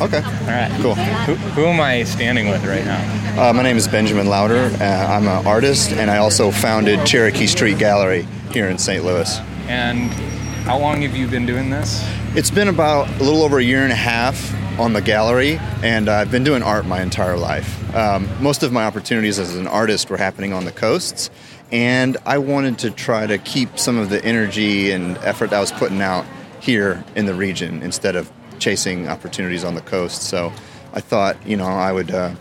Okay. All right. Cool. Who, who am I standing with right now? Uh, my name is Benjamin Lauder. Uh, I'm an artist, and I also founded Cherokee Street Gallery here in St. Louis. And how long have you been doing this? It's been about a little over a year and a half on the gallery, and I've been doing art my entire life. Um, most of my opportunities as an artist were happening on the coasts, and I wanted to try to keep some of the energy and effort that I was putting out here in the region instead of chasing opportunities on the coast. So I thought, you know, I would uh,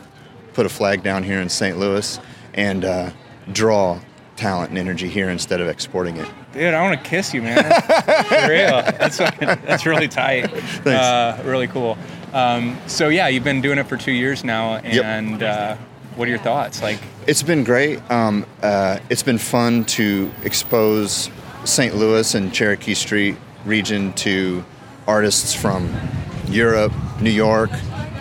put a flag down here in St. Louis and uh, draw talent and energy here instead of exporting it. Dude, I want to kiss you, man. For real. That's, that's really tight. Thanks. Uh, really cool. Um, so, yeah, you've been doing it for two years now. Yep. And uh, what are your thoughts? Like, It's been great. Um, uh, it's been fun to expose St. Louis and Cherokee Street region to artists from Europe, New York,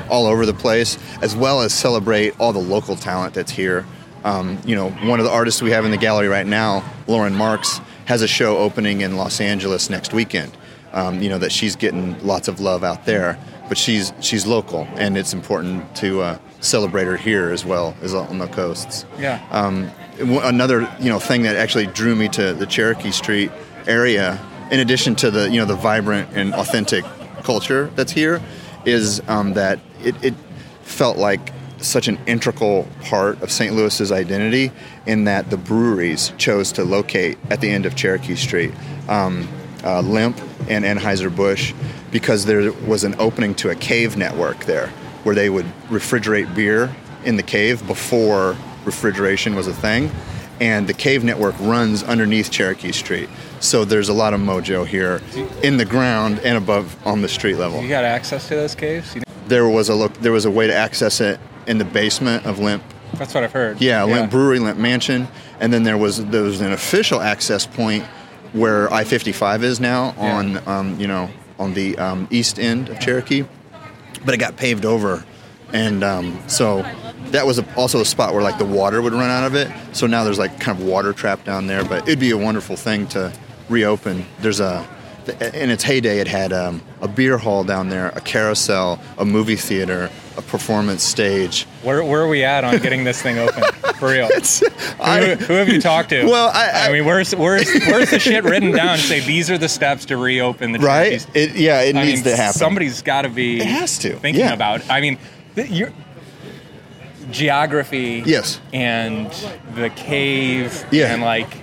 all over the place, as well as celebrate all the local talent that's here. Um, you know, one of the artists we have in the gallery right now, Lauren Marks, has a show opening in Los Angeles next weekend. Um, you know that she's getting lots of love out there, but she's she's local, and it's important to uh, celebrate her here as well as on the coasts. yeah. Um, w- another you know thing that actually drew me to the Cherokee Street area, in addition to the you know the vibrant and authentic culture that's here, is um, that it, it felt like such an integral part of St. Louis's identity in that the breweries chose to locate at the end of Cherokee Street. Um, uh, Lemp and Anheuser-Busch because there was an opening to a cave network there where they would refrigerate beer in the cave before refrigeration was a thing. And the cave network runs underneath Cherokee Street. So there's a lot of mojo here in the ground and above on the street level. You got access to those caves? You There was a look there was a way to access it in the basement of Lemp That's what I've heard. yeah, Lemp Brewery, Lemp Mansion, and then there was there was an official access point where I fifty five is now Yeah. on um, you know on the um, east end of Cherokee, but it got paved over, and um, so that was a, also a spot where like the water would run out of it. So now there's like kind of water trapped down there, but it'd be a wonderful thing to reopen. There's a in its heyday, it had um, a beer hall down there, a carousel, a movie theater, a performance stage. Where, where are we at on getting this thing open? For real. who, I- who have you talked to? Well, I- I- mean, where's where's where's the shit written down? Say these are the steps to reopen the right? It, yeah, it I needs mean, to happen. Somebody's got to be. It has to, thinking yeah. about. I mean, th- your geography. Yes. And the cave. Yeah. And like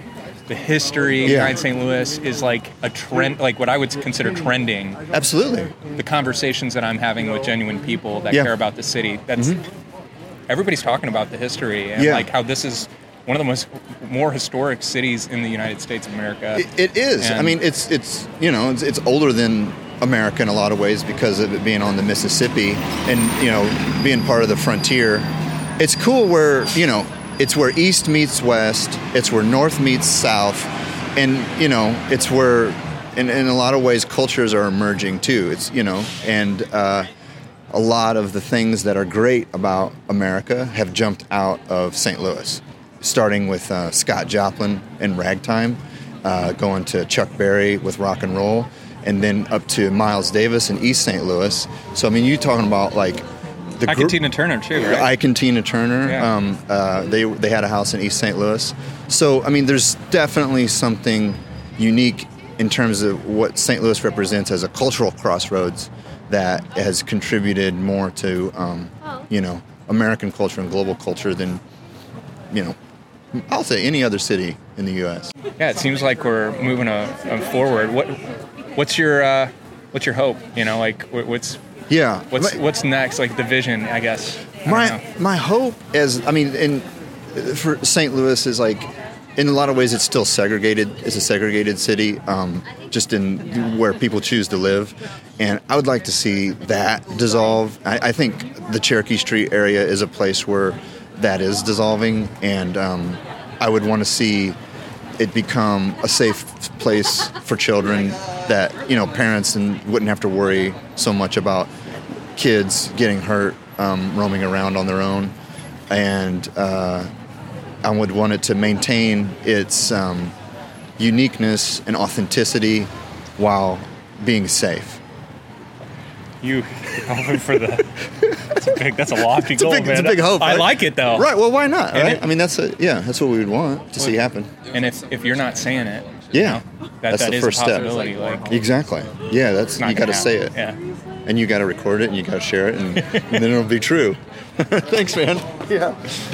the history Yeah. behind St. Louis is like a trend, like what I would consider trending. Absolutely. The conversations that I'm having with genuine people that Yeah. Mm-hmm. care about the city. That's everybody's talking about the history and like how this is one of the most more historic cities in the United States of America. It, it is. I mean, it's it's you know it's, it's older than America in a lot of ways because of it being on the Mississippi and you know being part of the frontier. It's cool where you know it's where east meets west. It's where north meets south, and you know it's where in, in a lot of ways cultures are emerging too. It's you know and. Uh, a lot of the things that are great about America have jumped out of St. Louis, starting with uh, Scott Joplin and ragtime, uh, going to Chuck Berry with rock and roll, and then up to Miles Davis in East St. Louis. So I mean, you talking about like the Ike group- Tina Turner too, right? Ike and Tina Turner. Yeah. Um, uh, they they had a house in East St. Louis. So I mean, there's definitely something unique in terms of what St. Louis represents as a cultural crossroads that has contributed more to um, you know American culture and global culture than you know I'll say any other city in the U.S. yeah, it seems like we're moving a, a forward. What what's your uh, what's your hope? You know, like what's Yeah. what's what's next? Like the vision, I guess. I my my hope is I mean in for St. Louis is like in a lot of ways it's still segregated it's a segregated city um, just in where people choose to live and I would like to see that dissolve I, I think the Cherokee Street area is a place where that is dissolving and um, I would want to see it become a safe place for children that you know parents and wouldn't have to worry so much about kids getting hurt um, roaming around on their own, and uh, I would want it to maintain its um, uniqueness and authenticity while being safe. you hoping for the. That's a big. That's a lofty a goal, big- man. it's a big hope, I right? like it though. Right. Well, why not? Right? it- I mean, that's a, yeah, that's what we would want to see happen. And if if you're not saying it, Yeah, that, that's that the is first a step. Like Exactly. Yeah, that's you got to say it. Yeah. and you got to record it, and you got to share it, and, and then it'll be true. Thanks, man. Yeah.